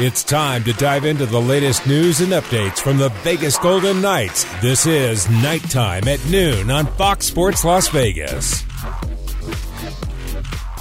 It's time to dive into the latest news and updates from the Vegas Golden Knights. This is Nighttime at noon on Fox Sports Las Vegas.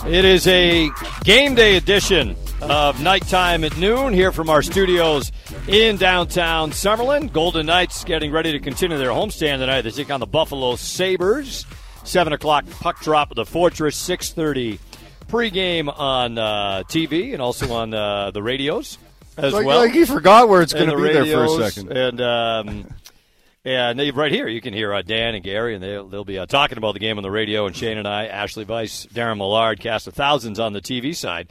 It is a game day edition of Nighttime at noon here from our studios in downtown Summerlin. Golden Knights getting ready to continue their homestand tonight. They take on the Buffalo Sabres. Seven o'clock puck drop of the Fortress. Six thirty pregame on uh, TV and also on uh, the radios as like, well. Like he forgot where it's going to And be the there for a second. And um, and right here, you can hear uh, Dan and Gary, and they'll, they'll be uh, talking about the game on the radio. And Shane and I, Ashali Vise, Darren Millard, cast of thousands on the TV side.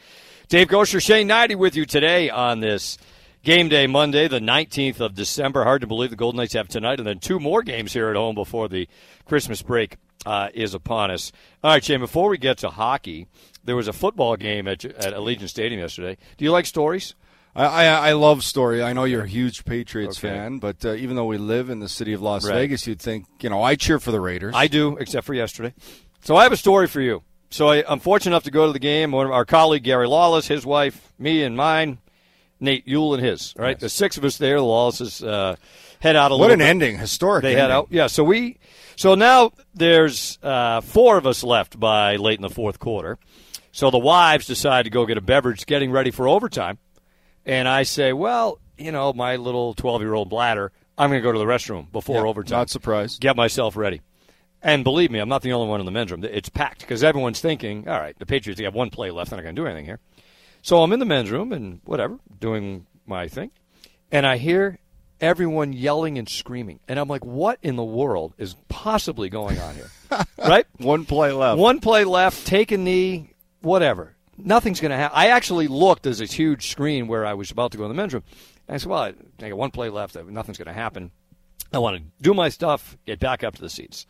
Dave Goucher, Shane Hnidy with you today on this game day Monday, the 19th of December. Hard to believe the Golden Knights have tonight, and then two more games here at home before the Christmas break uh, is upon us. All right, Shane, before we get to hockey, there was a football game at, at Allegiant Stadium yesterday. Do you like stories? I, I, I love story. I know you're a huge Patriots Okay. fan, but uh, even though we live in the city of Las Right. Vegas, you'd think, you know, I cheer for the Raiders. I do, except for yesterday. So I have a story for you. So I, I'm fortunate enough to go to the game. One of our colleague Gary Lawless, his wife, me, and mine, Nate Yule and his. Right, the six of us there. The Lawlesses uh, head out a what little an bit. ending, historic. They ending. head out. Yeah. So we. So now there's uh, four of us left by late in the fourth quarter. So the wives decide to go get a beverage, getting ready for overtime. And I say, well, you know, my little 12 year old bladder, I'm going to go to the restroom before Yeah, overtime Not surprised. get myself ready. And believe me, I'm not the only one in the men's room. It's packed because everyone's thinking, all right, the Patriots they have one play left. They're not going to do anything here. So I'm in the men's room and whatever, doing my thing. And I hear everyone yelling and screaming. And I'm like, what in the world is possibly going on here? right? One play left. One play left, take a knee, whatever. Nothing's going to happen. I actually looked. There's this huge screen where I was about to go in the men's room. And I said, well, I I got one play left. Nothing's going to happen. I want to do my stuff, get back up to the seats.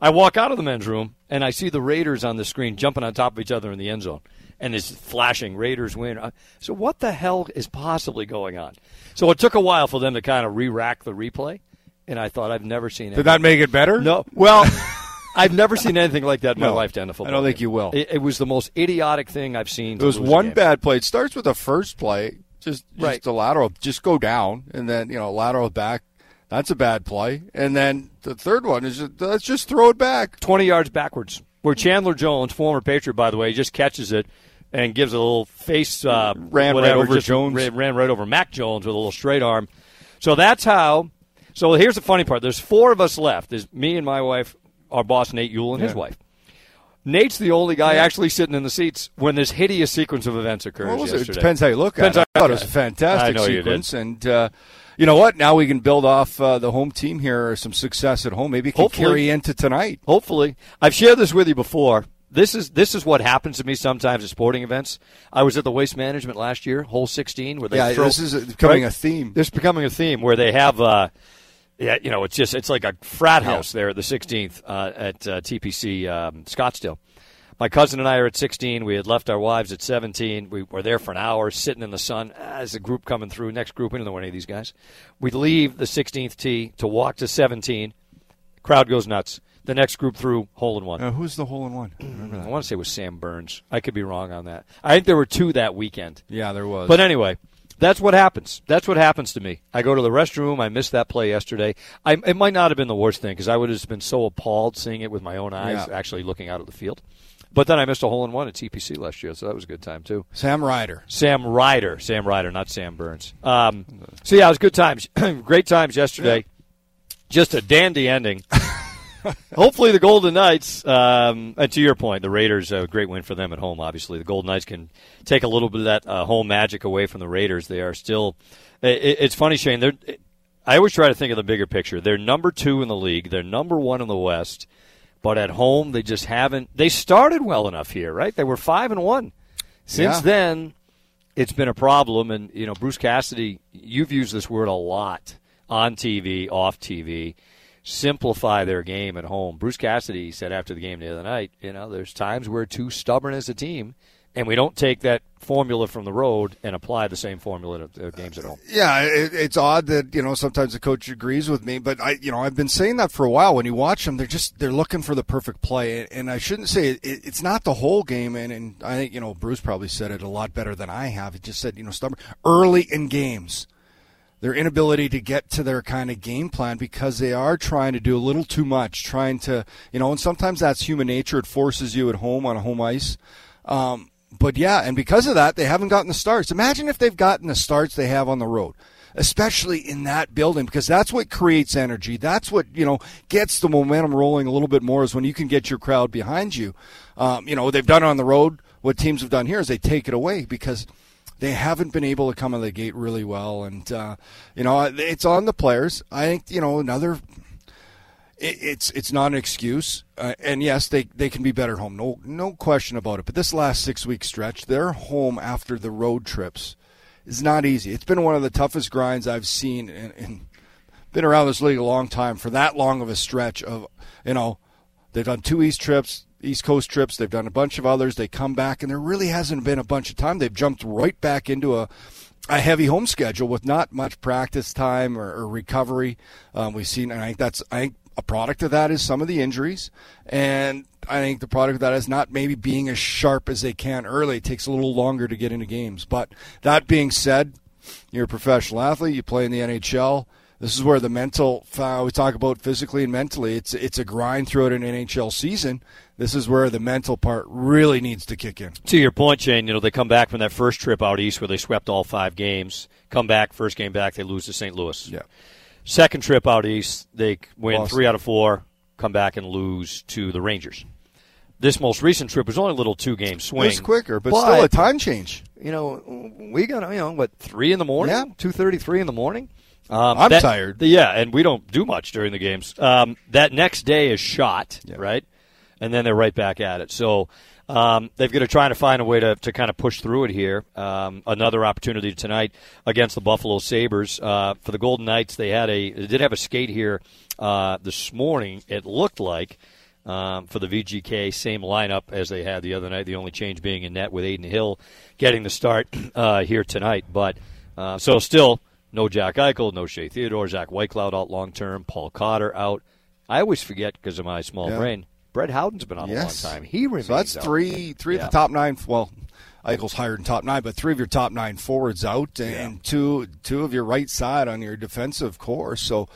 I walk out of the men's room, and I see the Raiders on the screen jumping on top of each other in the end zone. And it's flashing, Raiders win. So what the hell is possibly going on? So it took a while for them to kind of re-rack the replay. And I thought, I've never seen it. Did that make it better? No. Well, I've never seen anything like that in my life down the football. I don't think game. you will. It, it was the most idiotic thing I've seen. there was one bad play. It starts with the first play, just, just Right. a lateral, just go down, and then, you know, lateral back. That's a bad play. And then the third one is just, let's just throw it back. twenty yards backwards. Where Chandler Jones, former Patriot by the way, just catches it and gives a little face uh, Ran right over Jones. Ran, ran right over Mac Jones with a little straight arm. So that's how. So here's the funny part. There's four of us left. There's me and my wife, our boss Nate Yule, and his wife. Nate's the only guy actually sitting in the seats when this hideous sequence of events occurs. What was it? Depends how you look Depends at it. I thought it was a fantastic know you sequence. And uh, you know what? Now we can build off uh, the home team here, some success at home. Maybe it can Hopefully. carry into tonight. Hopefully, I've shared this with you before. This is this is what happens to me sometimes at sporting events. I was at the Waste Management last year, hole 16, where they Yeah, throw, this is becoming right? a theme. This is becoming a theme where they have, uh, yeah, you know, it's just it's like a frat house there at the 16th uh, at uh, TPC um, Scottsdale. My cousin and I are at 16. We had left our wives at 17. We were there for an hour, sitting in the sun. As a group coming through, next group, we don't know any of these guys. We leave the 16th tee to walk to 17. Crowd goes nuts. The next group through, hole in one. Uh, who's the hole in one? Remember I want to say it was Sam Burns. I could be wrong on that. I think there were two that weekend. Yeah, there was. But anyway, that's what happens. That's what happens to me. I go to the restroom. I missed that play yesterday. I, it might not have been the worst thing because I would have been so appalled seeing it with my own eyes, Yeah. actually looking out at the field. But then I missed a hole in one at TPC last year, so that was a good time too. Sam Ryder. Sam Ryder, Sam Ryder, not Sam Burns. Um, so yeah, it was good times, great times yesterday. Just a dandy ending. Hopefully, the Golden Knights, um, and to your point, the Raiders, a great win for them at home. Obviously, the Golden Knights can take a little bit of that uh, home magic away from the Raiders. They are still. It, it's funny, Shane. They're. I always try to think of the bigger picture. They're number two in the league. They're number one in the West, but at home they just haven't. They started well enough here, right? They were five and one. Since Yeah. then, it's been a problem. And, you know, Bruce Cassidy, you've used this word a lot on TV, off TV. Simplify their game at home. Bruce Cassidy said after the game the other night, you know, there's times we're too stubborn as a team and we don't take that formula from the road and apply the same formula to games at home. Yeah, it, it's odd that you know sometimes the coach agrees with me, but I you know I've been saying that for a while. When you watch them, they're just they're looking for the perfect play, and I shouldn't say it, it's not the whole game. And, and I think you know Bruce probably said it a lot better than I have. He just said you know stubborn early in games their inability to get to their kind of game plan because they are trying to do a little too much, trying to, you know, and sometimes that's human nature. It forces you at home on a home ice. Um, but yeah, and because of that, they haven't gotten the starts. Imagine if they've gotten the starts they have on the road, especially in that building, because that's what creates energy. That's what you know gets the momentum rolling a little bit more. Is when you can get your crowd behind you. Um, you know they've done it on the road. What teams have done here is they take it away because they haven't been able to come out of the gate really well, and uh, you know it's on the players. I think you know another it's it's not an excuse. Uh, and yes, they, they can be better at home. No no question about it. But this last six week stretch, their home after the road trips is not easy. It's been one of the toughest grinds I've seen and, and been around this league a long time for that long of a stretch of you know they've done two east trips east coast trips they've done a bunch of others they come back and there really hasn't been a bunch of time they've jumped right back into a a heavy home schedule with not much practice time or, or recovery. Um, we've seen, and I think that's I think a product of that is some of the injuries, and I think the product of that is not maybe being as sharp as they can early. It takes a little longer to get into games. But that being said, you're a professional athlete. You play in the NHL. This is where the mental we talk about physically and mentally. It's it's a grind throughout an NHL season. This is where the mental part really needs to kick in. To your point, Shane, you know they come back from that first trip out east where they swept all five games. Come back, first game back, they lose to St. Louis. Yeah. Second trip out east, they win Lost. three out of four, come back and lose to the Rangers. This most recent trip was only a little two game swing. It's quicker, but, but, still a time change. You know, we got you know what three in the morning, yeah. two thirty three in the morning. Um, I'm that, tired. Yeah, and we don't do much during the games. Um, that next day is shot, yeah. right, and then they're right back at it. So um, they've got to try to find a way to, to kind of push through it here. Um, another opportunity tonight against the Buffalo Sabres. Uh, for the Golden Knights, they had a they did have a skate here uh, this morning. It looked like um, for the VGK, same lineup as they had the other night. The only change being in net with Adin Hill getting the start uh, here tonight. But uh, so still no Jack Eichel, no Shea Theodore, Zach Whitecloud out long term, Paul Cotter out. I always forget because of my small yeah. brain. Brett Howden's been on yes. a long time. He remains. So that's out. three, three yeah. of the top nine. Well, Eichel's higher in top nine, but three of your top nine forwards out, and yeah. two two of your right side on your defensive corps. So,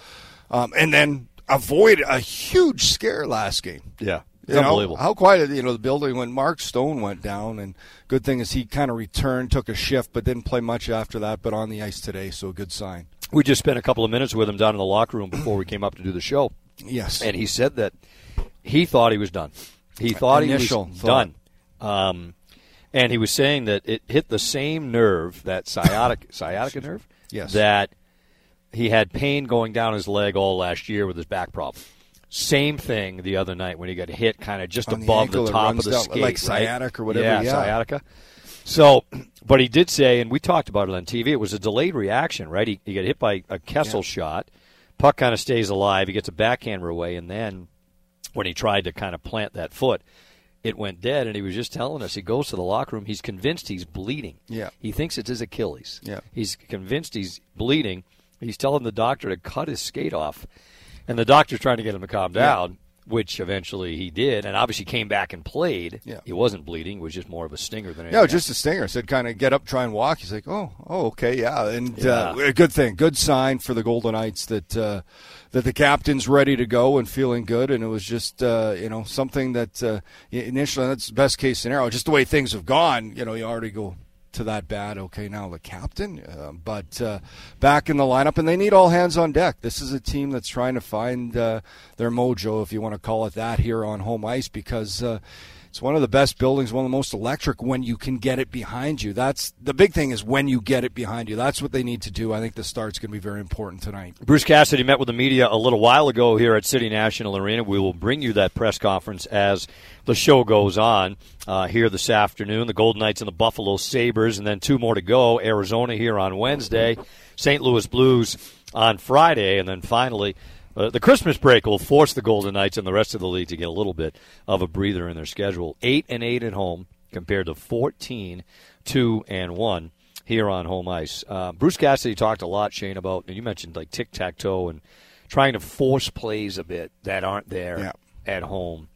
um, and then avoid a huge scare last game. Yeah. You Unbelievable. Know, how quiet, you know, the building when Mark Stone went down, and good thing is he kind of returned, took a shift, but didn't play much after that. But on the ice today, so a good sign. We just spent a couple of minutes with him down in the locker room before we came up to do the show. Yes, and he said that he thought he was done. He thought Initial he was thought. done. Um, and he was saying that it hit the same nerve, that sciatic sciatica nerve, yes. that he had pain going down his leg all last year with his back problem. Same thing the other night when he got hit kind of just On above the, the top of the down, skate, like sciatic right? or whatever. Yeah, yeah, sciatica. So, but he did say, and we talked about it on TV. It was a delayed reaction, right? He, he got hit by a Kessel yeah. shot. Puck kind of stays alive. He gets a backhander away, and then when he tried to kind of plant that foot, it went dead. And he was just telling us he goes to the locker room. He's convinced he's bleeding. Yeah. He thinks it's his Achilles. Yeah. He's convinced he's bleeding. He's telling the doctor to cut his skate off, and the doctor's trying to get him to calm down which eventually he did, and obviously came back and played. Yeah. He wasn't bleeding; it was just more of a stinger than anything. Yeah, just a stinger. Said kind of get up, try and walk. He's like, oh, oh, okay, yeah, and uh, yeah. Uh, a good thing, good sign for the Golden Knights that uh, that the captain's ready to go and feeling good, and it was just uh, you know something that uh, initially that's best case scenario. Just the way things have gone, you know, you already go to that bad. Okay, now the captain, uh, but uh, back in the lineup, and they need all hands on deck. This is a team that's trying to find uh, their mojo, if you want to call it that, here on home ice because uh, it's one of the best buildings, one of the most electric when you can get it behind you. That's the big thing is when you get it behind you. That's what they need to do. I think the start's going to be very important tonight. Bruce Cassidy met with the media a little while ago here at City National Arena. We will bring you that press conference as the show goes on uh, here this afternoon. The Golden Knights and the Buffalo Sabres, and then two more to go. Arizona here on Wednesday, St. Louis Blues on Friday, and then finally uh, the Christmas break will force the Golden Knights and the rest of the league to get a little bit of a breather in their schedule. Eight and eight at home, compared to 14, 2, and 1 here on home ice. Uh, Bruce Cassidy talked a lot, Shane, about, and you mentioned like tic tac toe and trying to force plays a bit that aren't there Yeah. at home.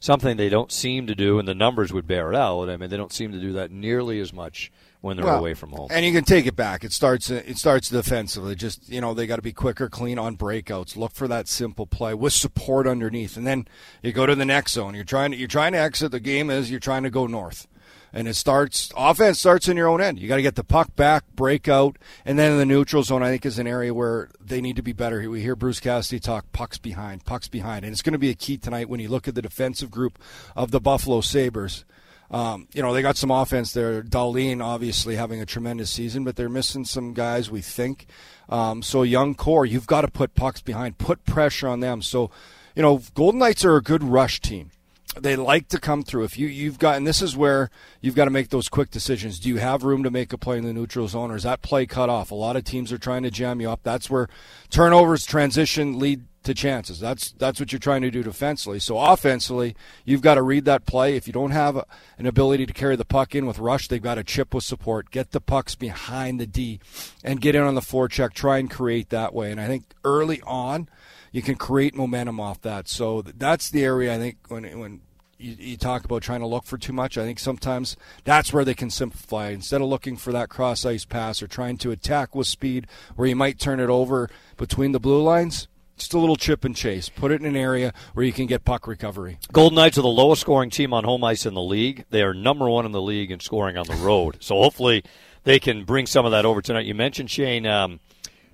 Something they don't seem to do, and the numbers would bear it out. I mean, they don't seem to do that nearly as much when they're Well, away from home. And you can take it back. It starts. It starts defensively. Just you know, they got to be quicker, clean on breakouts. Look for that simple play with support underneath, and then you go to the next zone. You're trying to you're trying to exit. The game is you're trying to go north, and it starts. Offense starts in your own end. You got to get the puck back, breakout, and then in the neutral zone. I think is an area where they need to be better. We hear Bruce Cassidy talk pucks behind, pucks behind, and it's going to be a key tonight when you look at the defensive group of the Buffalo Sabres. Um, you know, they got some offense there. Dahlin obviously having a tremendous season, but they're missing some guys, we think. Um, so, young core, you've got to put pucks behind, put pressure on them. So, you know, Golden Knights are a good rush team. They like to come through. If you you've got, and this is where you've got to make those quick decisions. Do you have room to make a play in the neutral zone, or is that play cut off? A lot of teams are trying to jam you up. That's where turnovers, transition lead to chances. That's that's what you're trying to do defensively. So offensively, you've got to read that play. If you don't have a, an ability to carry the puck in with rush, they've got to chip with support, get the pucks behind the D, and get in on the forecheck. Try and create that way. And I think early on, you can create momentum off that. So that's the area I think when when you, you talk about trying to look for too much. I think sometimes that's where they can simplify. Instead of looking for that cross ice pass or trying to attack with speed, where you might turn it over between the blue lines. Just a little chip and chase. Put it in an area where you can get puck recovery. Golden Knights are the lowest scoring team on home ice in the league. They are number one in the league in scoring on the road. So hopefully they can bring some of that over tonight. You mentioned Shane. Um,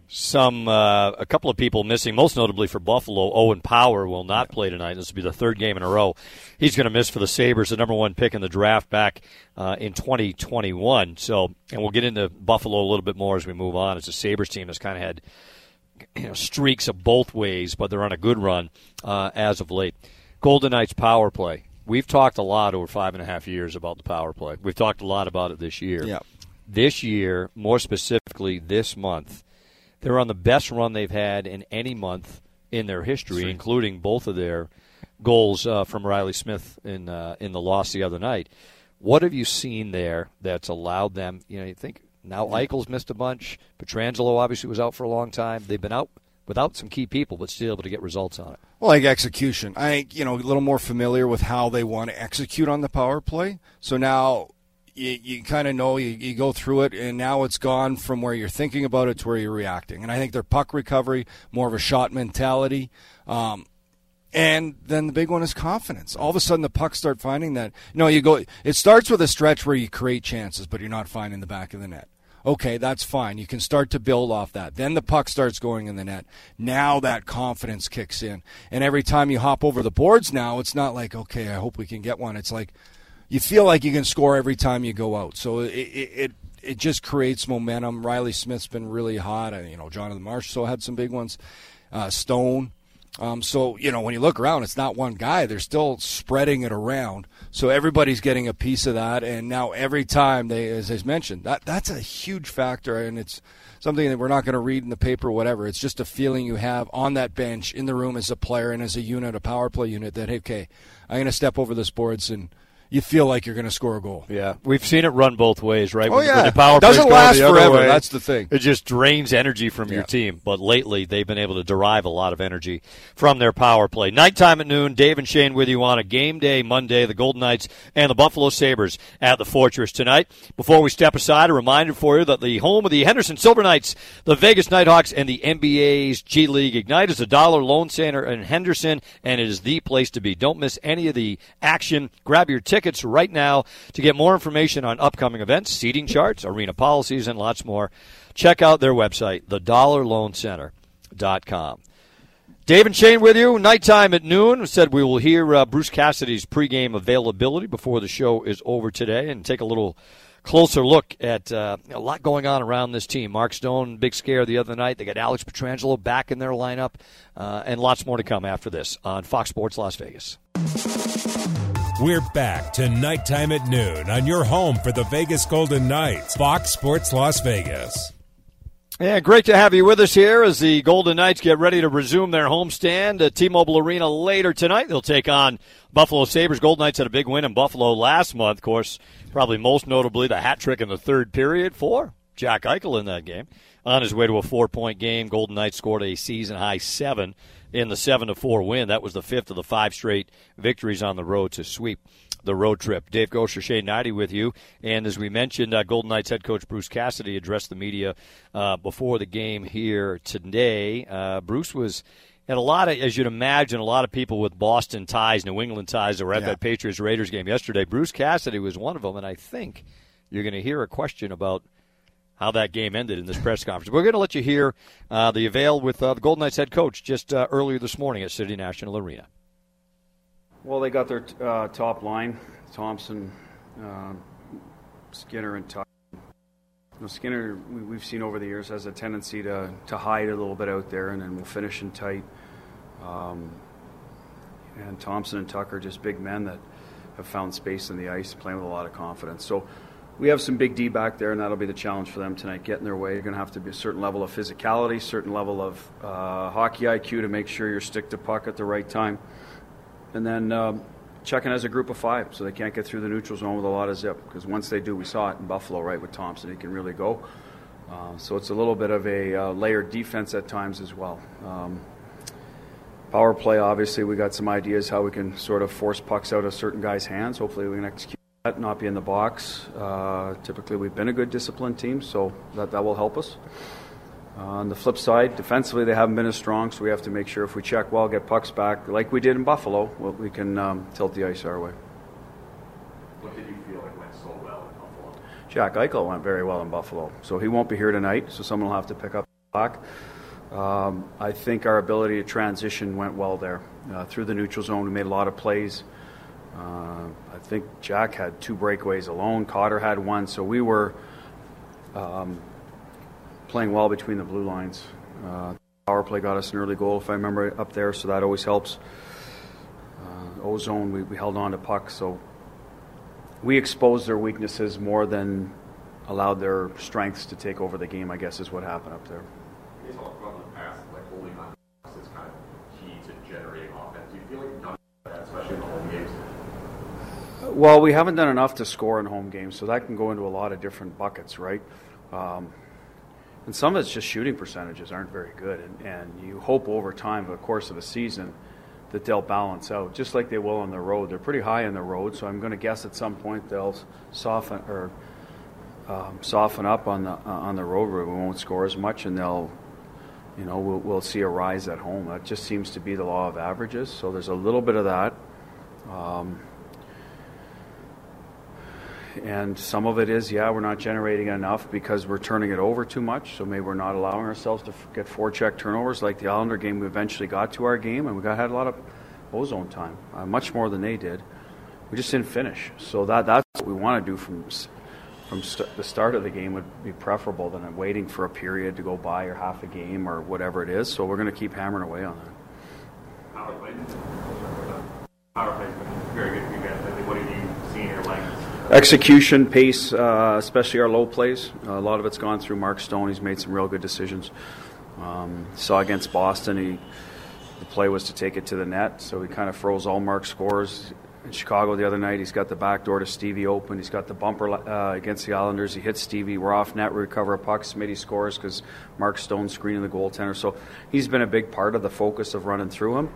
some uh, a couple of people missing, most notably for Buffalo. Owen Power will not play tonight. This will be the third game in a row. He's going to miss for the Sabres, the number one pick in the draft back uh, in 2021. So, and we'll get into Buffalo a little bit more as we move on. It's a Sabres team that's kind of had you know, streaks of both ways, but they're on a good run uh, as of late. Golden Knights power play. We've talked a lot over five and a half years about the power play. We've talked a lot about it this year. Yeah. This year, more specifically this month, they're on the best run they've had in any month in their history, including both of their goals uh, from Riley Smith in uh, in the loss the other night. What have you seen there that's allowed them? You know, you think now Eichel's missed a bunch. Pietrangelo obviously was out for a long time. They've been out without some key people, but still able to get results on it. Well, like execution. I think, you know, a little more familiar with how they want to execute on the power play. So now you, you kind of know, you, you go through it, and now it's gone from where you're thinking about it to where you're reacting. And I think their puck recovery, more of a shot mentality. Um, and then the big one is confidence. All of a sudden, the pucks start finding that. You know, you go. It starts with a stretch where you create chances, but you're not finding the back of the net. Okay, that's fine. You can start to build off that. Then the puck starts going in the net. Now that confidence kicks in. And every time you hop over the boards now, it's not like, okay, I hope we can get one. It's like you feel like you can score every time you go out. So it it, it, it just creates momentum. Riley Smith's been really hot. You know, Jonathan Marchessault had some big ones. Uh, Stone. Um, so you know when you look around, it's not one guy. They're still spreading it around, so everybody's getting a piece of that. And now every time they, as I mentioned, that that's a huge factor, and it's something that we're not going to read in the paper, or whatever. It's just a feeling you have on that bench, in the room as a player and as a unit, a power play unit. That hey, okay, I'm going to step over this boards and. You feel like you're going to score a goal. Yeah, we've seen it run both ways, right? Oh When- yeah, when the power it doesn't last forever. way, That's the thing. It just drains energy from your team. But lately, they've been able to derive a lot of energy from their power play. Nighttime at noon, Dave and Shane with you on a game day Monday. The Golden Knights and the Buffalo Sabres at the Fortress tonight. Before we step aside, a reminder for you that the home of the Henderson Silver Knights, the Vegas Knight Hawks, and the NBA's G League Ignite is a Dollar Loan Center in Henderson, and it is the place to be. Don't miss any of the action. Grab your tickets right now to get more information on upcoming events, seating charts, arena policies, and lots more. Check out their website, thedollarloancenter.com. Dave and Shane with you. Nighttime at noon. We said we will hear uh, Bruce Cassidy's pregame availability before the show is over today and take a little closer look at uh, a lot going on around this team. Mark Stone, big scare the other night. They got Alex Pietrangelo back in their lineup, uh, and lots more to come after this on Fox Sports Las Vegas. We're back to nighttime at noon on your home for the Vegas Golden Knights, Fox Sports Las Vegas. Yeah, great to have you with us here as the Golden Knights get ready to resume their homestand at T-Mobile Arena later tonight. They'll take on Buffalo Sabres. Golden Knights had a big win in Buffalo last month. Of course, probably most notably the hat trick in the third period for Jack Eichel in that game. On his way to a four-point game, Golden Knights scored a season-high seven in the seven to four win. That was the fifth of the five straight victories on the road to sweep the road trip. Dave Goucher, Shane Hnidy with you. And as we mentioned, uh, Golden Knights head coach Bruce Cassidy addressed the media uh, before the game here today. Uh, Bruce was had a lot of, as you'd imagine, a lot of people with Boston ties, New England ties that were at yeah. that Patriots Raiders game yesterday. Bruce Cassidy was one of them, and I think you're going to hear a question about how that game ended in this press conference. We're going to let you hear uh, the avail with uh, the Golden Knights head coach just uh, earlier this morning at City National Arena. Well, they got their uh, top line Thompson, uh, Skinner, and Tuch. You know, Skinner, we, have seen over the years, has a tendency to, to hide a little bit out there, and then we'll finish in tight. Um, and Thompson and Tucker, just big men that have found space in the ice, playing with a lot of confidence. So we have some big D back there, and that'll be the challenge for them tonight. Getting their way, you're going to have to be a certain level of physicality, certain level of uh, hockey IQ to make sure you're stick to puck at the right time and then um, checking as a group of five, so they can't get through the neutral zone with a lot of zip. Because once they do, we saw it in Buffalo, right, with Thompson, he can really go. Uh, so it's a little bit of a uh, layered defense at times as well. Um, power play, obviously, we got some ideas how we can sort of force pucks out of certain guys' hands. Hopefully, we can execute that, not be in the box. Uh, typically, we've been a good disciplined team, so that, that will help us. Uh, on the flip side, defensively they haven't been as strong, so we have to make sure if we check well, get pucks back, like we did in Buffalo, well, we can um, tilt the ice our way. What did you feel like went so well in Buffalo? Jack Eichel went very well in Buffalo, so he won't be here tonight, so someone will have to pick up the slack. Um, I think our ability to transition went well there. Uh, through the neutral zone, we made a lot of plays. Uh, I think Jack had two breakaways alone. Cotter had one, so we were um, playing well between the blue lines. Uh, power play got us an early goal, if I remember up there, so that always helps. Uh, ozone, we, we held on to puck, so we exposed their weaknesses more than allowed their strengths to take over the game. I guess is what happened up there. You talked about in the past, like holding on is kind of key to generating offense. Do you feel like you've done that, especially in the home games? Well, we haven't done enough to score in home games, so that can go into a lot of different buckets, right? Um, and some of it's just shooting percentages aren't very good. And, and you hope over time, over the course of a season, that they'll balance out, just like they will on the road. They're pretty high on the road, so I'm going to guess at some point they'll soften or um, soften up on the uh, on the road where we won't score as much, and they'll, you know, we'll, we'll see a rise at home. That just seems to be the law of averages. So there's a little bit of that. Um, and some of it is, yeah, we're not generating enough because we're turning it over too much. So maybe we're not allowing ourselves to get four check turnovers like the Islander game. We eventually got to our game, and we got had a lot of ozone time, uh, much more than they did. We just didn't finish. So that that's what we want to do from from st- the start of the game would be preferable than waiting for a period to go by or half a game or whatever it is. So we're going to keep hammering away on that. Power play. Power play very good for you guys. What have you seen or liked? Execution, pace, uh, especially our low plays. A lot of it's gone through Mark Stone. He's made some real good decisions. Um, saw against Boston, he the play was to take it to the net, so he kind of froze all Mark scores. In Chicago the other night, he's got the back door to Stevie open. He's got the bumper uh, against the Islanders. He hits Stevie. We're off net. We recover a puck. Smitty scores because Mark Stone screening the goaltender. So he's been a big part of the focus of running through him.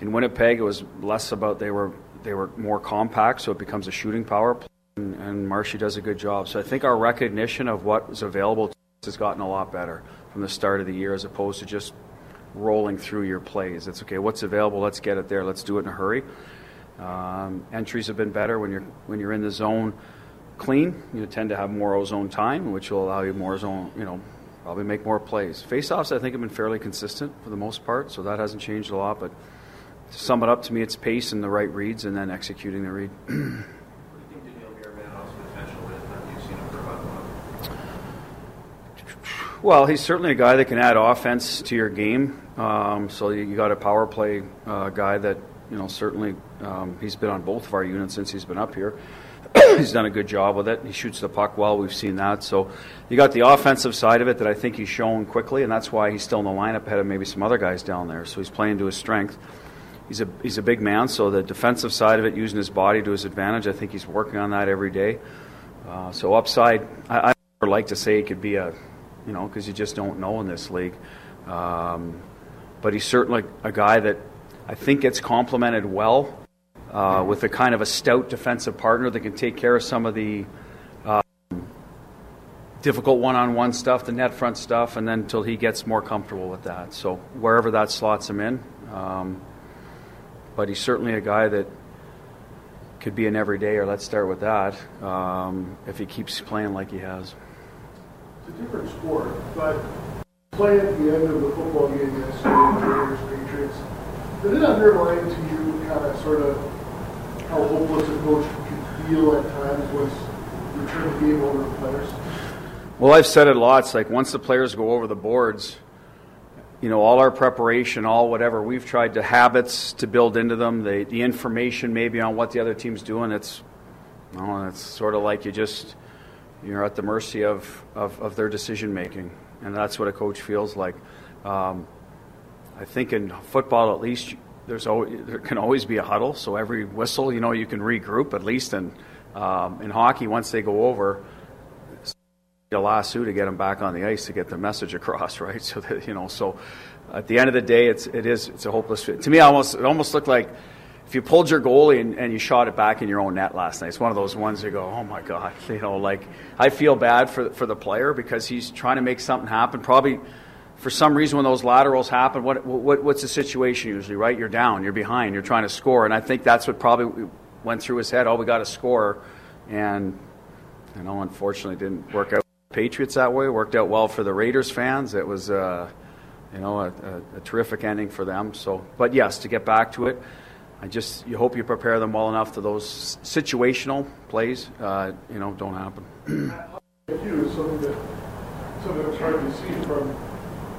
In Winnipeg, it was less about they were they were more compact, so it becomes a shooting power play and, and Marshy does a good job. So I think our recognition of what is available to us has gotten a lot better from the start of the year as opposed to just rolling through your plays. It's okay, what's available, let's get it there, let's do it in a hurry. Um, entries have been better when you're when you're in the zone clean. You tend to have more ozone time, which will allow you more zone. You know, probably make more plays. Faceoffs, I think, have been fairly consistent for the most part, so that hasn't changed a lot. But to sum it up, to me, it's pace and the right reads, and then executing the read. Well, he's certainly a guy that can add offense to your game. Um, so you got a power play uh, guy that you know certainly um, he's been on both of our units since he's been up here. he's done a good job with it. He shoots the puck well. We've seen that. So you got the offensive side of it that I think he's shown quickly, and that's why he's still in the lineup ahead of maybe some other guys down there. So he's playing to his strength. He's a he's a big man, so the defensive side of it, using his body to his advantage, I think he's working on that every day. Uh, so upside, I, I like to say he could be a, you know, because you just don't know in this league. Um, but he's certainly a guy that I think gets complemented well uh, with a kind of a stout defensive partner that can take care of some of the uh, difficult one-on-one stuff, the net front stuff, and then until he gets more comfortable with that. So wherever that slots him in, um, but he's certainly a guy that could be an everyday. Or let's start with that. Um, if he keeps playing like he has. It's a different sport, but play at the end of the football game yesterday, Raiders Patriots. Did it underline to you kind of sort of how hopeless a coach can feel at times once you turn the game over to players? Well, I've said it lots. Like once the players go over the boards, you know, all our preparation, all whatever, we've tried to habits to build into them, the, the information maybe on what the other team's doing. It's, know, it's sort of like you just, you're at the mercy of, of, of their decision making. And that's what a coach feels like. Um, I think in football, at least, there's always, there can always be a huddle. So every whistle, you know, you can regroup at least. And um, in hockey, once they go over, a lasso to get them back on the ice to get the message across, right? So that you know, so at the end of the day, it's it is it's a hopeless. To me, almost it almost looked like if you pulled your goalie and, and you shot it back in your own net last night. It's one of those ones you go, oh my god, you know, like I feel bad for for the player because he's trying to make something happen. Probably for some reason when those laterals happen, what, what what's the situation usually, right? You're down, you're behind, you're trying to score, and I think that's what probably went through his head. Oh, we got to score, and you know, unfortunately, didn't work out. for the Patriots that way. It Worked out well for the Raiders fans. It was, uh, you know, a, a, a, terrific ending for them. So, but yes, to get back to it, I just you hope you prepare them well enough to those situational plays. Uh, you know, don't happen. you something that something that's hard to see from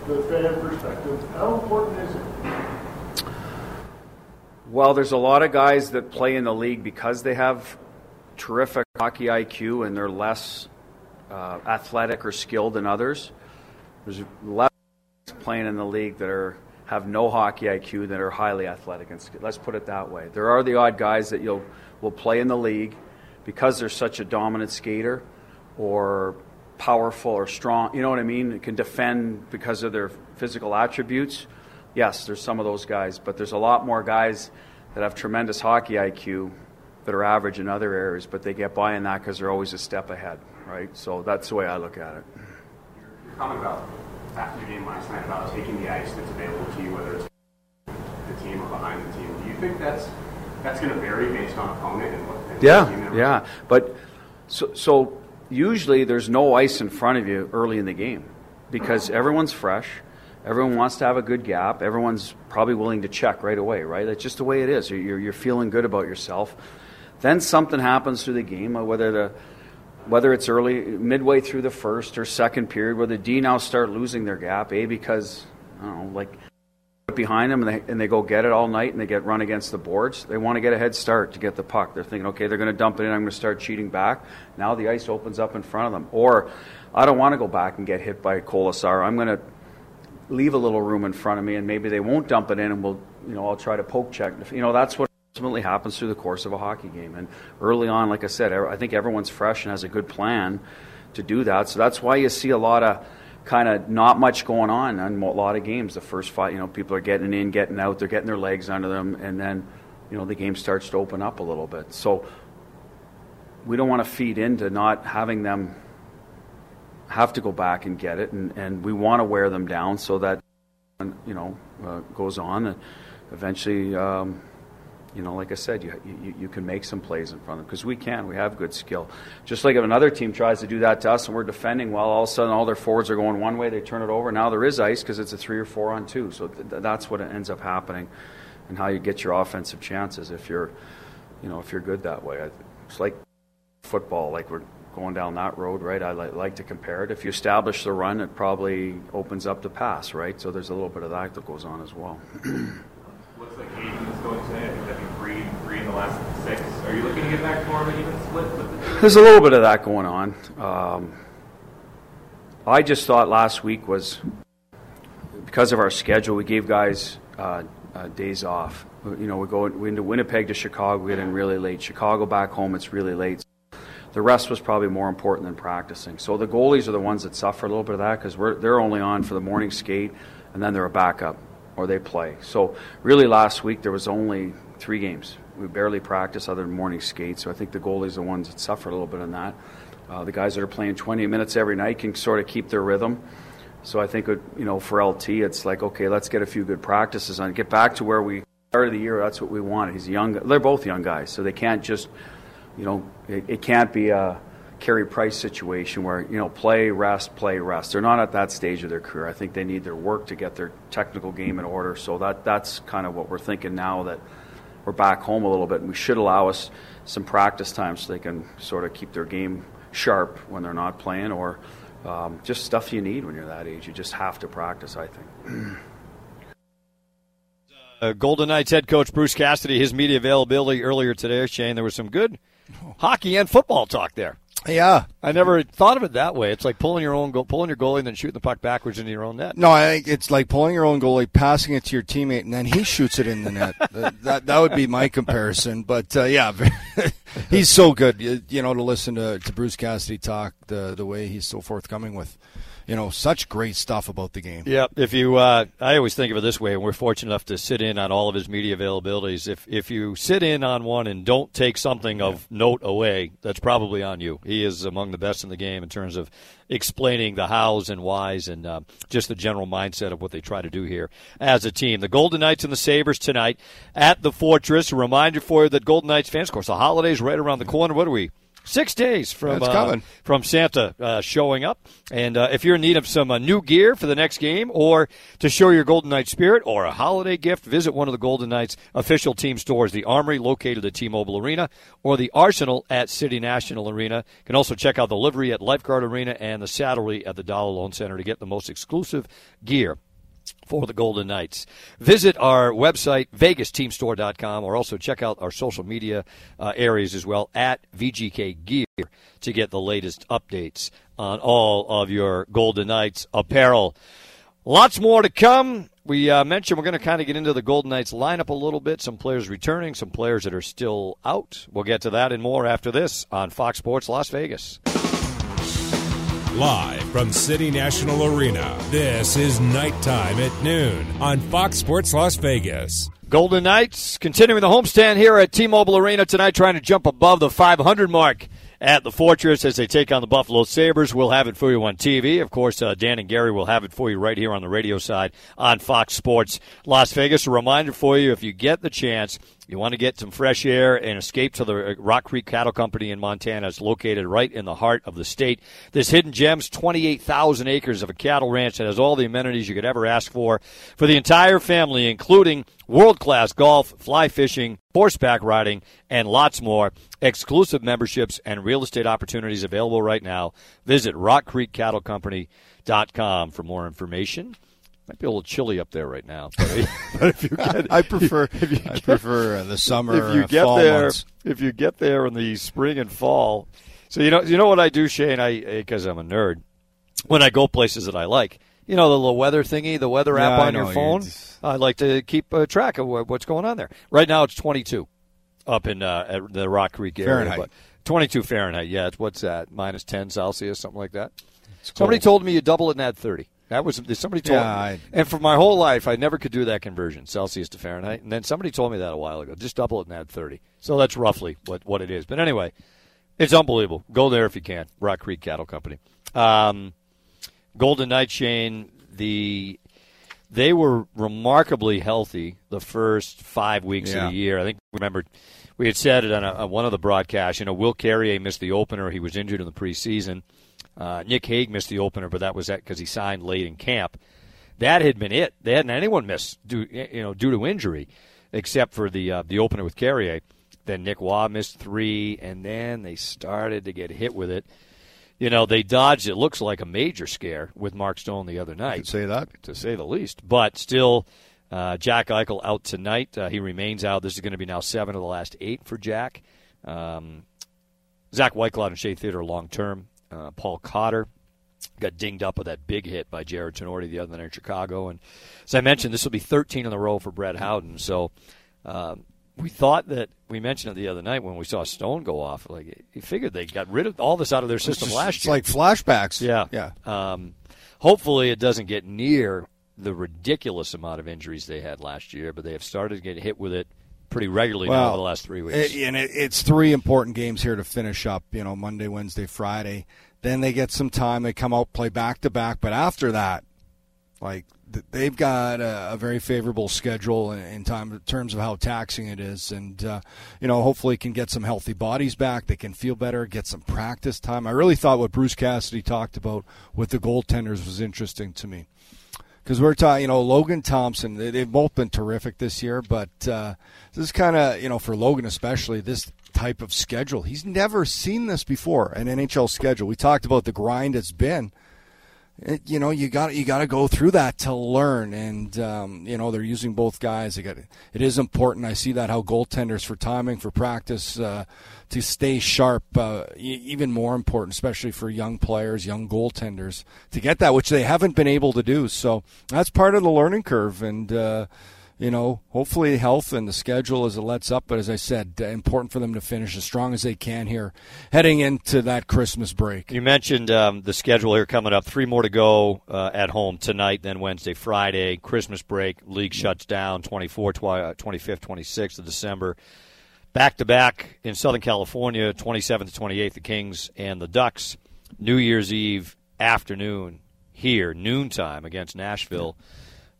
the fan perspective. How important is it? Well, there's a lot of guys that play in the league because they have terrific hockey IQ and they're less uh, athletic or skilled than others. There's less playing in the league that are have no hockey IQ that are highly athletic and. Let's put it that way. There are the odd guys that you'll will play in the league because they're such a dominant skater or powerful or strong. You know what I mean? Can defend because of their physical attributes. Yes, there's some of those guys, but there's a lot more guys that have tremendous hockey IQ that are average in other areas, but they get by in that because they're always a step ahead right? So that's the way I look at it. Your comment about after the game last night about taking the ice that's available to you, whether it's the team or behind the team. Do you think that's that's going to vary based on opponent and what? And yeah, yeah. But so so usually there's no ice in front of you early in the game because everyone's fresh. Everyone wants to have a good gap. Everyone's probably willing to check right away, right? That's just the way it is. You're, you're feeling good about yourself. Then something happens through the game, uh, whether the whether it's early, midway through the first or second period, where the D now start losing their gap, A, because, I don't know, like, behind them and they, and they go get it all night and they get run against the boards. They want to get a head start to get the puck. They're thinking, okay, they're going to dump it in. I'm going to start cheating back. Now the ice opens up in front of them. Or I don't want to go back and get hit by Kolesar. I'm going to leave a little room in front of me and maybe they won't dump it in and we'll, you know, I'll try to poke check. You know, that's what ultimately happens through the course of a hockey game. And early on, like I said, I think everyone's fresh and has a good plan to do that. So that's why you see a lot of kind of not much going on in a lot of games. The first fight, you know, people are getting in, getting out, they're getting their legs under them, and then, you know, the game starts to open up a little bit. So we don't want to feed into not having them have to go back and get it, and, and we want to wear them down so that, you know, uh, goes on and eventually. Um, you know, like I said, you, you, you can make some plays in front of them because we can. We have good skill. Just like if another team tries to do that to us and we're defending well, all of a sudden all their forwards are going one way, they turn it over. Now there is ice because it's a three or four on two. So th- that's what ends up happening and how you get your offensive chances if you're, you know, if you're good that way. It's like football, like we're going down that road, right? I li- like to compare it. If you establish the run, it probably opens up the pass, right? So there's a little bit of that that goes on as well. looks like Adin is going today. I think that'd be three, three in the last six. Are you looking to get back more of an even split there's a little bit of that going on. Um, I just thought last week was because of our schedule, we gave guys uh, uh, days off. You know, we go into Winnipeg to Chicago, we get in really late. Chicago back home, it's really late. The rest was probably more important than practicing. So the goalies are the ones that suffer a little bit of that because they're only on for the morning skate and then they're a backup or they play. So really, last week there was only three games. We barely practice other than morning skates. So I think the goalies are the ones that suffer a little bit in that. Uh, the guys that are playing 20 minutes every night can sort of keep their rhythm. So I think, you know, for LT, it's like, okay, let's get a few good practices on, get back to where we started the year. That's what we wanted. He's young. They're both young guys, so they can't just, you know, it, it can't be a Carey Price situation where you know play, rest, play, rest. They're not at that stage of their career. I think they need their work to get their technical game in order. So that that's kind of what we're thinking now that we're back home a little bit, and we should allow us some practice time so they can sort of keep their game sharp when they're not playing, or um, just stuff you need when you're that age. You just have to practice, I think. Uh, Golden Knights head coach Bruce Cassidy, his media availability earlier today, Shane, there was some good hockey and football talk there. Yeah, I never thought of it that way. It's like pulling your own goal, pulling your goalie, and then shooting the puck backwards into your own net. No, I think it's like pulling your own goalie, passing it to your teammate, and then he shoots it in the net. that, that, would be my comparison. But uh, yeah, he's so good. You, you, know, to listen to, to Bruce Cassidy talk the the way he's so forthcoming with you know, such great stuff about the game. Yeah, if you, uh, I always think of it this way, and we're fortunate enough to sit in on all of his media availabilities. If if you sit in on one and don't take something of note away, that's probably on you. He is among the best in the game in terms of explaining the hows and whys and uh, just the general mindset of what they try to do here as a team. The Golden Knights and the Sabres tonight at the Fortress. A reminder for you that Golden Knights fans, of course, the holidays right around the corner. What are we? Six days from uh, from Santa uh, showing up, and uh, if you're in need of some uh, new gear for the next game, or to show your Golden Knight spirit, or a holiday gift, visit one of the Golden Knights official team stores: the Armory, located at T-Mobile Arena, or the Arsenal at City National Arena. You can also check out the livery at Lifeguard Arena and the saddlery at the Dollar Loan Center to get the most exclusive gear for the Golden Knights. Visit our website, vegasteamstore.com, or also check out our social media uh, areas as well at VGK Gear to get the latest updates on all of your Golden Knights apparel. Lots more to come. We uh, mentioned we're going to kind of get into the Golden Knights lineup a little bit. Some players returning, some players that are still out. We'll get to that and more after this on Fox Sports Las Vegas. Live from City National Arena, this is Nighttime at Noon on Fox Sports Las Vegas. Golden Knights continuing the homestand here at T Mobile Arena tonight, trying to jump above the 500 mark at the Fortress as they take on the Buffalo Sabres. We'll have it for you on TV. Of course, uh, Dan and Gary will have it for you right here on the radio side on Fox Sports Las Vegas. A reminder for you if you get the chance, you want to get some fresh air and escape to the Rock Creek Cattle Company in Montana. It's located right in the heart of the state. This hidden gems, 28,000 acres of a cattle ranch that has all the amenities you could ever ask for for the entire family, including world class golf, fly fishing, horseback riding, and lots more. Exclusive memberships and real estate opportunities available right now. Visit rockcreekcattlecompany.com for more information. Might be a little chilly up there right now, but, if you get, I prefer get, I prefer uh, the summer. If you uh, get there, months. if you get there in the spring and fall, so you know you know what I do, Shane. I because I'm a nerd. When I go places that I like, you know the little weather thingy, the weather yeah, app on your phone. I like to keep uh, track of what's going on there. Right now it's 22 up in uh, at the Rock Creek area. Fahrenheit. 22 Fahrenheit. Yeah, it's what's that? Minus 10 Celsius, something like that. Somebody told me you double it and add 30. That was somebody told yeah, me, I, and for my whole life, I never could do that conversion, Celsius to Fahrenheit. And then somebody told me that a while ago. Just double it and add thirty. So that's roughly what what it is. But anyway, it's unbelievable. Go there if you can. Rock Creek Cattle Company, um, Golden Knight Shane. The they were remarkably healthy the first five weeks yeah. of the year. I think remember we had said it on, a, on one of the broadcasts. You know, Will Carrier missed the opener; he was injured in the preseason. Uh, Nick Hague missed the opener, but that was that because he signed late in camp. That had been it. They hadn't anyone miss due you know due to injury, except for the uh, the opener with Carrier. Then Nick Waugh missed three, and then they started to get hit with it. You know, they dodged. It looks like a major scare with Mark Stone the other night. say that to say the least. But still, uh, Jack Eichel out tonight. Uh, he remains out. This is going to be now seven of the last eight for Jack. Um, Zach Whitecloud and Shea Theodore long term. Uh, Paul Cotter got dinged up with that big hit by Jarred Tinordi the other night in Chicago. And as I mentioned, this will be 13 in a row for Brett Howden. So um, we thought that we mentioned it the other night when we saw Stone go off. Like you figured they got rid of all this out of their system it's last year. it's like flashbacks. yeah, yeah. Um, hopefully, it doesn't get near the ridiculous amount of injuries they had last year, but they have started to get hit with it pretty regularly now over the last three weeks. It, and it, it's three important games here to finish up. You know, Monday, Wednesday, Friday. Then they get some time. They come out, play back to back. But after that, like they've got a, a very favorable schedule in, in time in terms of how taxing it is, and uh, you know, hopefully can get some healthy bodies back. They can feel better, get some practice time. I really thought what Bruce Cassidy talked about with the goaltenders was interesting to me because we're talking, you know, Logan Thompson. They, they've both been terrific this year, but uh, this is kind of, you know, for Logan especially, this type of schedule. He's never seen this before, an NHL schedule. We talked about the grind it's been. It, you know, you got you got to go through that to learn, and um, you know they're using both guys. They got it is important. I see that how goaltenders for timing for practice uh, to stay sharp, uh, even more important, especially for young players, young goaltenders, to get that, which they haven't been able to do. So that's part of the learning curve, and uh, you know, hopefully health and the schedule as it lets up. But as I said, uh, important for them to finish as strong as they can here, heading into that Christmas break. You mentioned um, the schedule here coming up. Three more to go uh, at home tonight, then Wednesday, Friday. Christmas break. League shuts down 24, twi- uh, 25th, 26th of December. Back to back in Southern California, 27th to 28th, the Kings and the Ducks. New Year's Eve afternoon here, noontime against Nashville.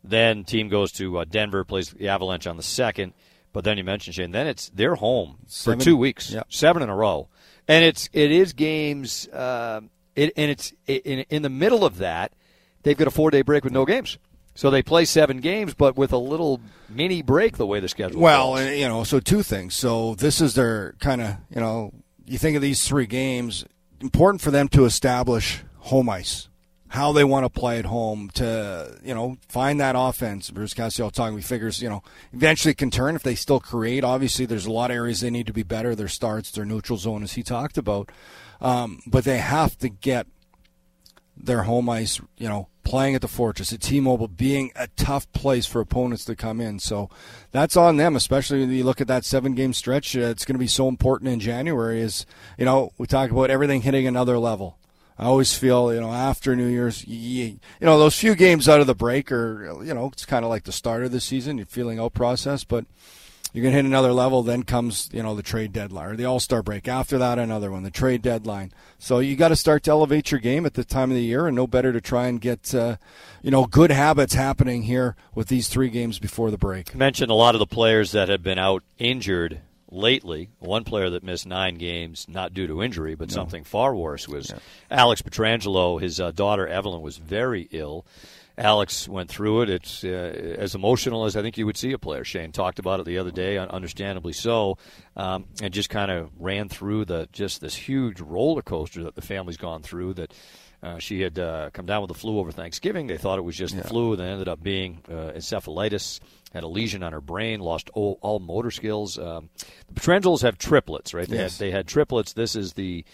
Then team goes to uh, Denver, plays the Avalanche on the second. But then you mentioned Shane. Then it's they're home Seven- for two weeks, Yep. seven in a row, and it's it is games. Uh, it, and it's in in the middle of that, they've got a four day break with no games. So they play seven games, but with a little mini break the way the schedule. Well, falls. and, you know, so two things. So this is their kind of, you know, you think of these three games, important for them to establish home ice, how they want to play at home to, you know, find that offense. Bruce Cassidy talking, we figures, you know, eventually can turn if they still create. Obviously, there's a lot of areas they need to be better. Their starts, their neutral zone, as he talked about. Um, but they have to get their home ice, you know, playing at the Fortress, at T-Mobile being a tough place for opponents to come in. So that's on them, especially when you look at that seven-game stretch. Uh, it's going to be so important in January. Is you know we talk about everything hitting another level. I always feel you know after New Year's, you, know those few games out of the break are you know it's kind of like the start of the season, you're feeling out process, but you're going to hit another level. Then comes, you know, the trade deadline or the All Star break. After that, another one, the trade deadline. So you got to start to elevate your game at the time of the year, and no better to try and get, uh, you know, good habits happening here with these three games before the break. You mentioned a lot of the players that have been out injured lately. One player that missed nine games, not due to injury, but something far worse, was Alex Pietrangelo. His uh, daughter Evelyn was very ill. Alex went through it. It's uh, as emotional as I think you would see a player. Shane talked about it the other day, understandably so, um, and just kind of ran through the just this huge roller coaster that the family's gone through. That uh, she had uh, come down with the flu over Thanksgiving. They thought it was just the flu, and then ended up being uh, encephalitis. Had a lesion on her brain, lost all, all motor skills. Um, the Pietrangelos have triplets, right? They, Yes. had, they had triplets. This is the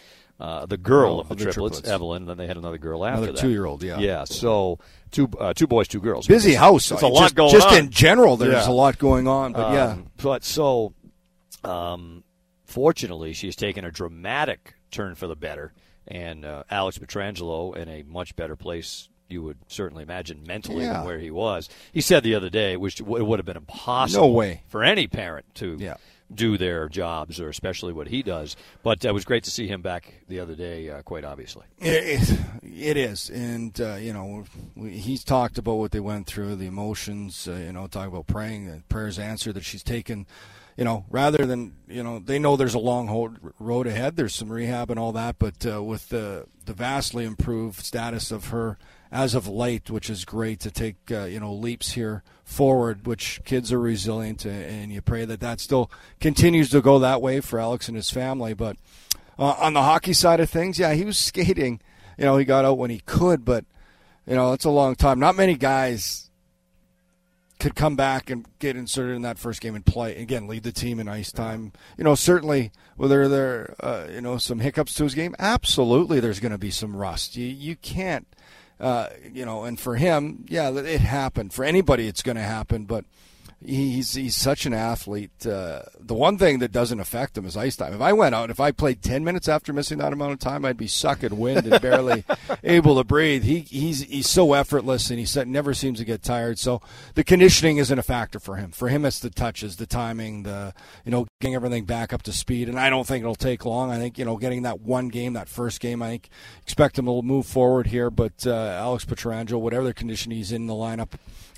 uh, the girl Oh, of the, the triplets, triplets. Evelyn. And then they had another girl after Another that. two-year-old, yeah. Yeah. So two uh, two boys, two girls. Busy It's- house. It's a lot just, going just on. in general, there's Yeah. a lot going on. But yeah, Um, But so, um, fortunately, she's taken a dramatic turn for the better, and uh, Alex Pietrangelo in a much better place. You would certainly imagine mentally Yeah. than where he was. He said the other day, which it would have been impossible No way. for any parent to Yeah. do their jobs, or especially what he does. But uh, it was great to see him back the other day. Uh, quite obviously, It, it, it is, and uh, you know, he's talked about what they went through, the emotions. Uh, you know, talk about praying, the prayers answered that she's taken. You know, rather than you know, they know there's a long road ahead. There's some rehab and all that, but uh, with the the vastly improved status of her as of late, which is great to take uh, you know leaps here forward. Which kids are resilient, and, you pray that that still continues to go that way for Alex and his family. But uh, on the hockey side of things, yeah, he was skating. You know, he got out when he could, but you know, it's a long time. Not many guys could come back and get inserted in that first game and play again, lead the team in ice time. You know, certainly whether there uh, you know some hiccups to his game, absolutely there's going to be some rust. You you can't. Uh, you know, and for him, yeah, it happened. For anybody, it's going to happen. But he's he's such an athlete. Uh, the one thing that doesn't affect him is ice time. If I went out, if I played ten minutes after missing that amount of time, I'd be sucking wind and barely able to breathe. He he's he's so effortless and he never seems to get tired. So the conditioning isn't a factor for him. For him, it's the touches, the timing, the you know getting everything back up to speed. And I don't think it'll take long. I think you know getting that one game, that first game, I think expect him to move forward here. But uh, Alex Pietrangelo, whatever the condition he's in the lineup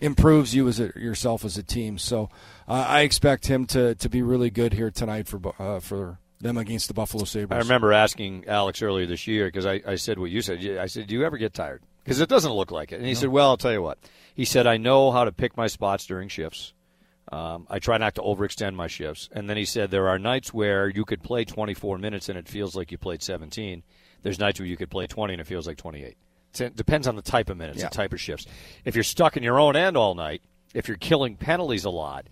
improves you as a, yourself as a team. So uh, I expect him to, to be really good here tonight for uh, for them against the Buffalo Sabres. I remember asking Alex earlier this year because I, I said what you said. I said, "Do you ever get tired?" Because it doesn't look like it. And he no. said, "Well, I'll tell you what." He said, "I know how to pick my spots during shifts." Um, I try not to overextend my shifts. And then he said there are nights where you could play 24 minutes and it feels like you played 17. There's nights where you could play 20 and it feels like 28 it depends on the type of minutes, yeah. the type of shifts. If you're stuck in your own end all night, if you're killing penalties a lot,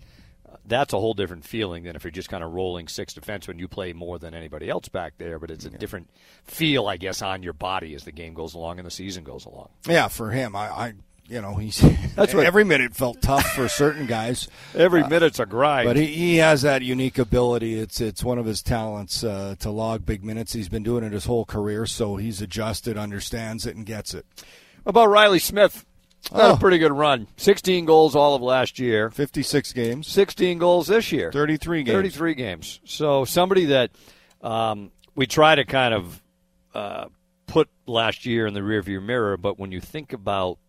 uh, that's a whole different feeling than if you're just kind of rolling six defense when You play more than anybody else back there, but it's a yeah. different feel, I guess, on your body as the game goes along and the season goes along. Yeah, for him, I, I you know, he's that's what, every minute felt tough for certain guys. every uh, minute's a grind. But he, he has that unique ability. It's it's one of his talents uh, to log big minutes. He's been doing it his whole career, so he's adjusted, understands it, and gets it. about Riley Smith? Had oh. a pretty good run. 16 goals all of last year. 56 games. 16 goals this year. 33 games. 33 games. So somebody that um, we try to kind of uh, put last year in the rearview mirror, but when you think about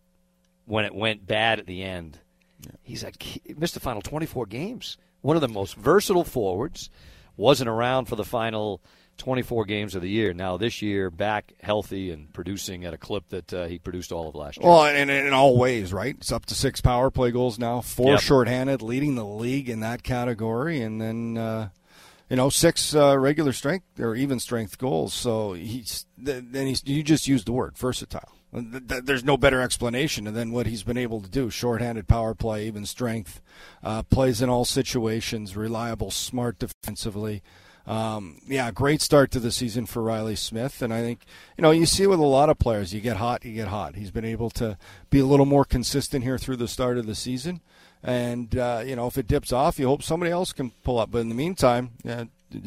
when it went bad at the end. Yeah. He's like he missed the final 24 games. One of the most versatile forwards wasn't around for the final 24 games of the year. Now this year, back healthy and producing at a clip that uh, he produced all of last year. Well, and in all ways, right? It's up to six power play goals now, four yep. shorthanded, leading the league in that category, and then. Uh, you know, six uh, regular strength or even strength goals. So he's then he's you just used the word versatile. There's no better explanation than what he's been able to do. Shorthanded power play, even strength, uh, plays in all situations, reliable, smart defensively. Um, yeah, great start to the season for Riley Smith, and I think you know you see with a lot of players, you get hot, you get hot. He's been able to be a little more consistent here through the start of the season, and uh, you know if it dips off, you hope somebody else can pull up. But in the meantime, yeah,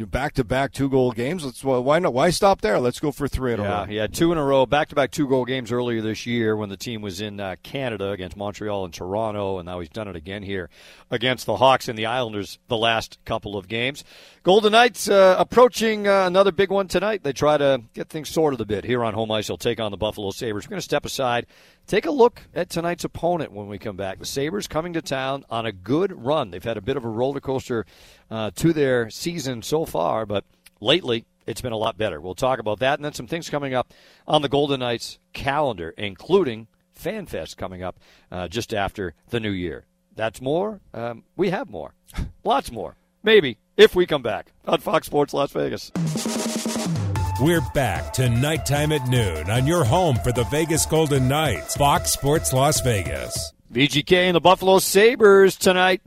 back to back two goal games. Let's well, why not? Why stop there? Let's go for three in yeah, a row. Yeah, two in a row, back to back two goal games earlier this year when the team was in uh, Canada against Montreal and Toronto, and now he's done it again here against the Hawks and the Islanders the last couple of games. Golden Knights uh, approaching uh, another big one tonight. They try to get things sorted a bit here on home ice. They'll take on the Buffalo Sabres. We're going to step aside, take a look at tonight's opponent when we come back. The Sabres coming to town on a good run. They've had a bit of a roller coaster uh, to their season so far, but lately it's been a lot better. We'll talk about that and then some things coming up on the Golden Knights calendar, including FanFest coming up uh, just after the new year. That's more. Um, we have more. Lots more. Maybe if we come back on Fox Sports Las Vegas. We're back to nighttime at noon on your home for the Vegas Golden Knights, Fox Sports Las Vegas. VGK and the Buffalo Sabres tonight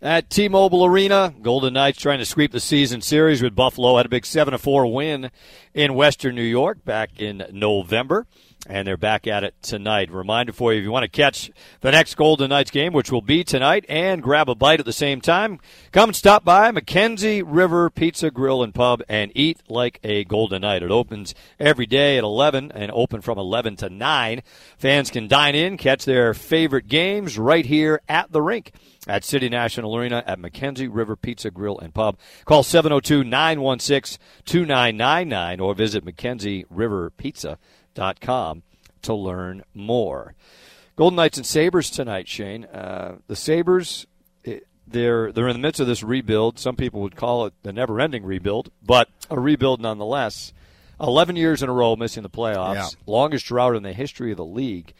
at T-Mobile Arena. Golden Knights trying to sweep the season series with Buffalo. Had a big 7-4 win in Western New York back in November and they're back at it tonight. Reminder for you if you want to catch the next Golden Knights game, which will be tonight, and grab a bite at the same time, come and stop by Mackenzie River Pizza Grill and Pub and eat like a Golden Knight. It opens every day at 11 and open from 11 to 9. Fans can dine in, catch their favorite games right here at the rink at City National Arena at Mackenzie River Pizza Grill and Pub. Call 702 916 2999 or visit Mackenzie River Pizza com to learn more. Golden Knights and Sabres tonight, Shane. Uh, the Sabres, they're they're in the midst of this rebuild. Some people would call it the never-ending rebuild, but a rebuild nonetheless. Eleven years in a row missing the playoffs, yeah. longest drought in the history of the league.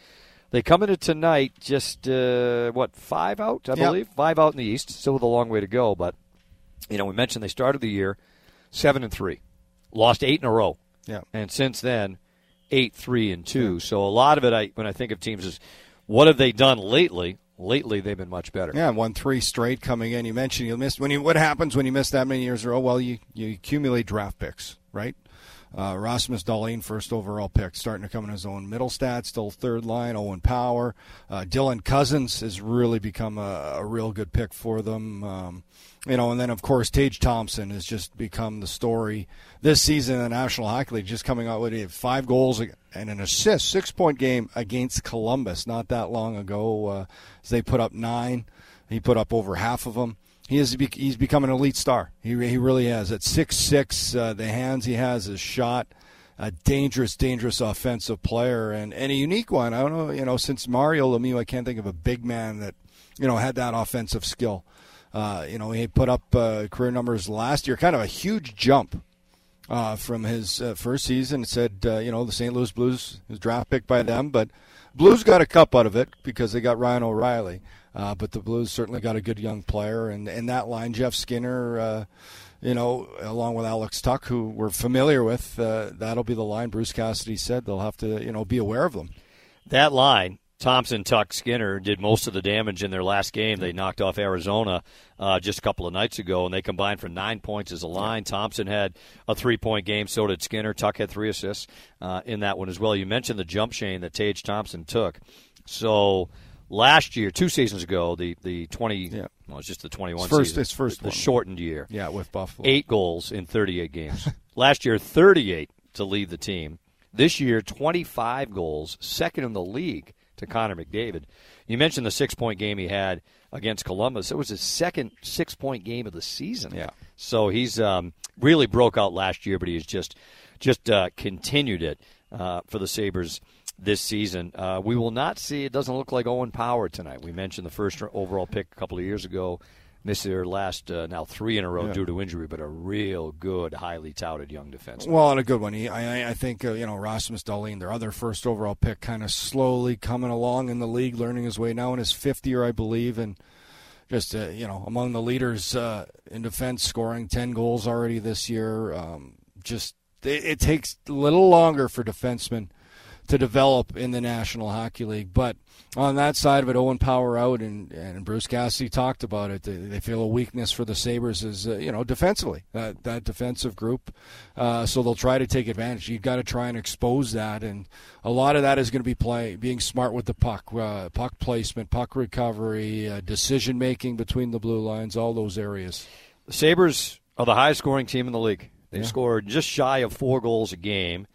They come into tonight just uh, what five out, I believe, five out in the East. Still with a long way to go, but you know we mentioned they started the year seven and three, lost eight in a row, yeah, and since then eight, three, and two. So a lot of it, I when I think of teams, is what have they done lately? lately they've been much better. Yeah, won three straight coming in. You mentioned you missed when you. What happens when you miss that many years in a row? Well, you you accumulate draft picks, right? Uh, Rasmus Dahlin, first overall pick, starting to come in his own. Mittelstadt, still third line. Owen Power. Uh, Dylan Cozens has really become a, a, real good pick for them. Um, you know, and then of course Tage Thompson has just become the story this season in the National Hockey League, just coming out with five goals and an assist, six point game against Columbus not that long ago. Uh, they put up nine, he put up over half of them he is he's become an elite star. He he really has. At six six, uh, the hands he has, his shot, a dangerous, dangerous offensive player, and, and a unique one. I don't know, you know, since Mario Lemieux, I can't think of a big man that you know had that offensive skill. Uh, you know, he put up uh, career numbers last year, kind of a huge jump uh, from his uh, first season. It said, uh, you know, the St. Louis Blues was draft picked by them, but Blues got a cup out of it because they got Ryan O'Reilly. Uh, but the Blues certainly got a good young player, and in that line, Jeff Skinner, you know, along with Alex Tuch, who we're familiar with, that'll be the line. Bruce Cassidy said they'll have to, you know, be aware of them. That line, Thompson, Tuch, Skinner did most of the damage in their last game. They knocked off Arizona uh, just a couple of nights ago, and they combined for nine points as a line. Thompson had a three-point game, so did Skinner. Tuch had three assists uh, in that one as well. You mentioned the jump chain that Tage Thompson took, so last year, two seasons ago, the the twenty yeah. well, it's just the twenty one first season, it's first the, the shortened year. Yeah, with Buffalo, eight goals in thirty eight games. last year, thirty eight to lead the team. This year, twenty five goals, second in the league to Connor McDavid. You mentioned the six point game he had against Columbus. It was his second six point game of the season. Yeah. So he's um, really broke out last year, but he's just just uh, continued it uh, for the Sabres this season. Uh, we will not see. It doesn't look like Owen Power tonight. We mentioned the first overall pick a couple of years ago. Missed their last uh, now three in a row yeah. due to injury, but a real good, highly touted young defenseman. Well, and a good one. He, I, I think uh, you know Rasmus Dahlin, their other first overall pick, kind of slowly coming along in the league, learning his way now in his fifth year, I believe, and just uh, you know among the leaders uh, in defense, scoring ten goals already this year. Um, just it, it takes a little longer for defensemen to develop in the National Hockey League. But on that side of it, Owen Power out, and, and Bruce Cassidy talked about it. They, they feel a weakness for the Sabres is, uh, you know, defensively, that, that defensive group. Uh, so they'll try to take advantage. You've got to try and expose that. And a lot of that is going to be play, being smart with the puck, uh, puck placement, puck recovery, uh, decision making between the blue lines, all those areas. The Sabres are the highest scoring team in the league. They yeah. scored just shy of four goals a game.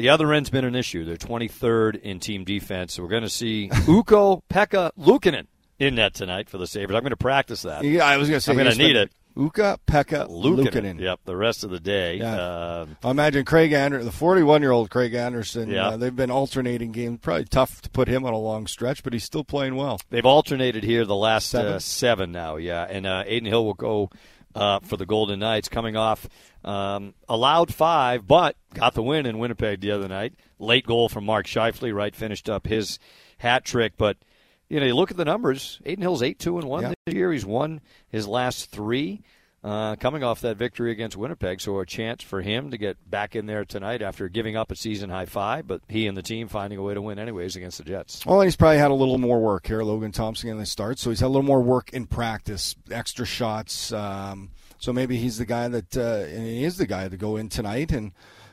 The other end's been an issue. They're 23rd in team defense. So we're going to see Ukko Pekka Luukkonen in net tonight for the Sabres. I'm going to practice that. Yeah, I was going to say I'm going to need it. Ukko Pekka. Luukkonen. Yep, the rest of the day. Yeah. Uh, I imagine Craig Anderson, the 41 year old Craig Anderson. Yeah. Uh, they've been alternating games. Probably tough to put him on a long stretch, but he's still playing well. They've alternated here the last seven, uh, seven now. Yeah, and uh, Adin Hill will go uh, for the Golden Knights, coming off um, allowed five, but got the win in Winnipeg the other night. Late goal from Mark Scheifele, right? Finished up his hat trick, but you know, you look at the numbers. Adin Hill's eight two and one yep. this year. He's won his last three. Uh, coming off that victory against Winnipeg, so a chance for him to get back in there tonight after giving up a season high five, but he and the team finding a way to win anyways against the Jets. Well, he's probably had a little more work here. Logan Thompson in the start, so he's had a little more work in practice, extra shots. Um, so maybe he's the guy that uh, he is the guy to go in tonight and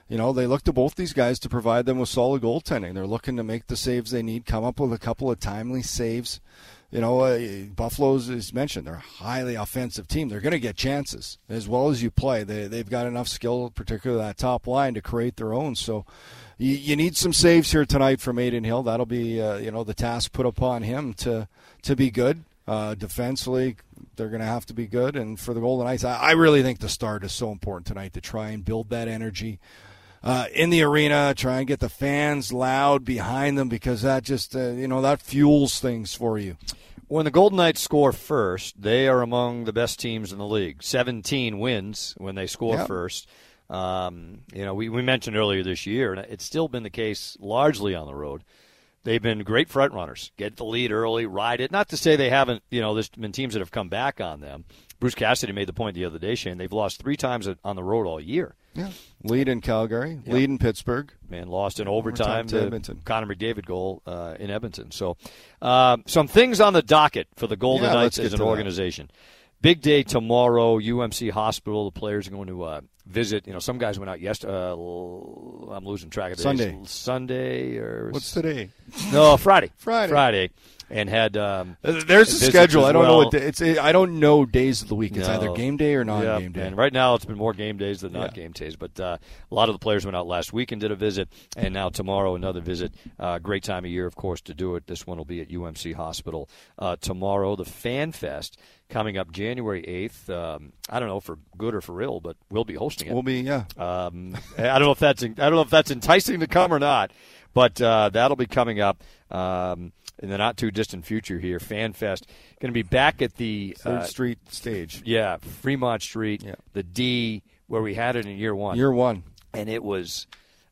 you know, they look to both these guys to provide them with solid goaltending. They're looking to make the saves they need, come up with a couple of timely saves. You know, uh, Buffalo's is mentioned. They're a highly offensive team. They're going to get chances as well as you play. They they've got enough skill, particularly that top line, to create their own. So, you, you need some saves here tonight from Adin Hill. That'll be uh, you know the task put upon him to to be good. Uh, defensively, they're going to have to be good. And for the Golden Knights, I, I, really think the start is so important tonight to try and build that energy uh, in the arena, try and get the fans loud behind them because that just, uh, you know, that fuels things for you. When the Golden Knights score first, they are among the best teams in the league. 17 wins when they score yep. first. Um, you know, we, we mentioned earlier this year, and it's still been the case largely on the road. They've been great front runners. Get the lead early, ride it. Not to say they haven't, you know, there's been teams that have come back on them. Bruce Cassidy made the point the other day, Shane. They've lost three times on the road all year. Yeah, lead in Calgary, yeah. lead in Pittsburgh. Man, lost in overtime, overtime to Edmonton. Connor McDavid goal uh, in Edmonton. So, uh, some things on the docket for the Golden yeah, Knights as an organization. That. Big day tomorrow. UMC Hospital. The players are going to uh, visit. You know, some guys went out yesterday. Uh, I'm losing track of days. Sunday. Sunday or what's today? No, Friday. Friday. Friday and had um, there's a schedule. I don't well. know what it's. I don't know days of the week. It's no. either game day or non-game yeah, day. And right now, it's been more game days than not yeah. game days. But uh, a lot of the players went out last week and did a visit, and now tomorrow another visit. Uh, great time of year, of course, to do it. This one will be at UMC Hospital uh, tomorrow. The Fan Fest coming up January 8th. Um, I don't know for good or for ill, but we'll be hosting it. We'll be, yeah. Um, I don't know if that's I don't know if that's enticing to come or not, but uh, that'll be coming up. Um, in the not too distant future here. FanFest going to be back at the Third uh, Street stage. Yeah, Fremont Street, yeah. the D where we had it in year one. Year one, and it was.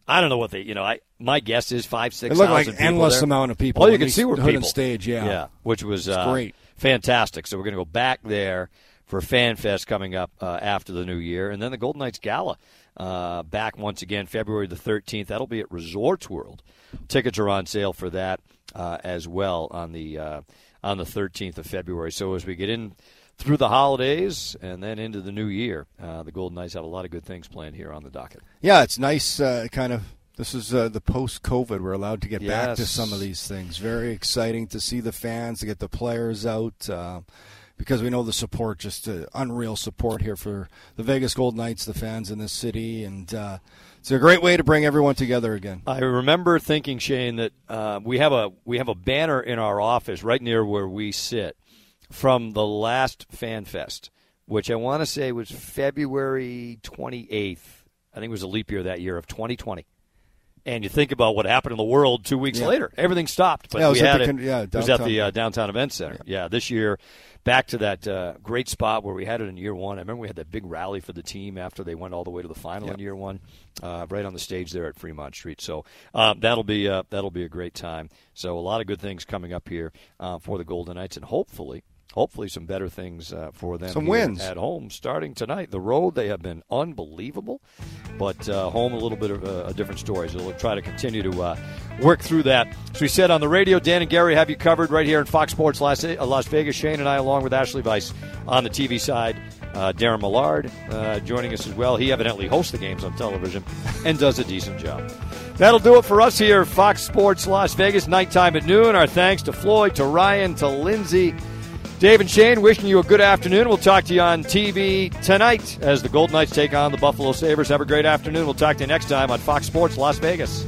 I don't know what they, you know, I my guess is five, six. It looked like endless there. amount of people. All you can see were people. stage, yeah, yeah, which was uh, great, fantastic. So we're going to go back there for FanFest coming up uh, after the new year, and then the Golden Knights Gala uh, back once again February the 13th. That'll be at Resorts World. Tickets are on sale for that uh, as well on the uh, on the 13th of February. So as we get in through the holidays and then into the new year, uh, the Golden Knights have a lot of good things planned here on the docket. Yeah, it's nice, uh, kind of. This is uh, the post-COVID. We're allowed to get yes. back to some of these things. Very exciting to see the fans, to get the players out uh, because we know the support, just uh, unreal support here for the Vegas Golden Knights, the fans in this city, and uh, it's a great way to bring everyone together again. I remember thinking, Shane, that uh, we have a we have a banner in our office right near where we sit from the last Fan Fest, which I want to say was February 28th. I think it was a leap year that year of 2020 and you think about what happened in the world two weeks yeah. later, everything stopped. But yeah, we had it, it, yeah, it was at the uh, downtown event center. Yeah. yeah. this year back to that uh, great spot where we had it in year one. I remember we had that big rally for the team after they went all the way to the final in year one, uh, right on the stage there at Fremont Street. So uh, that'll be uh, that'll be a great time. So a lot of good things coming up here uh, for the Golden Knights, and hopefully hopefully some better things uh, for them. Some wins at home starting tonight. The road they have been unbelievable, but uh, home a little bit of a, a, different story. So we'll try to continue to uh, work through that. As we said on the radio, Dan and Gary have you covered right here in Fox Sports Las, uh, Las Vegas. Shane and I, along with Ashali Vise, on the TV side. Uh, Darren Millard uh, joining us as well. He evidently hosts the games on television and does a decent job. That'll do it for us here Fox Sports Las Vegas, nighttime at noon. Our thanks to Floyd, to Ryan, to Lindsay Dave and Shane wishing you a good afternoon. We'll talk to you on TV tonight as the Golden Knights take on the Buffalo Sabres. Have a great afternoon. We'll talk to you next time on Fox Sports Las Vegas.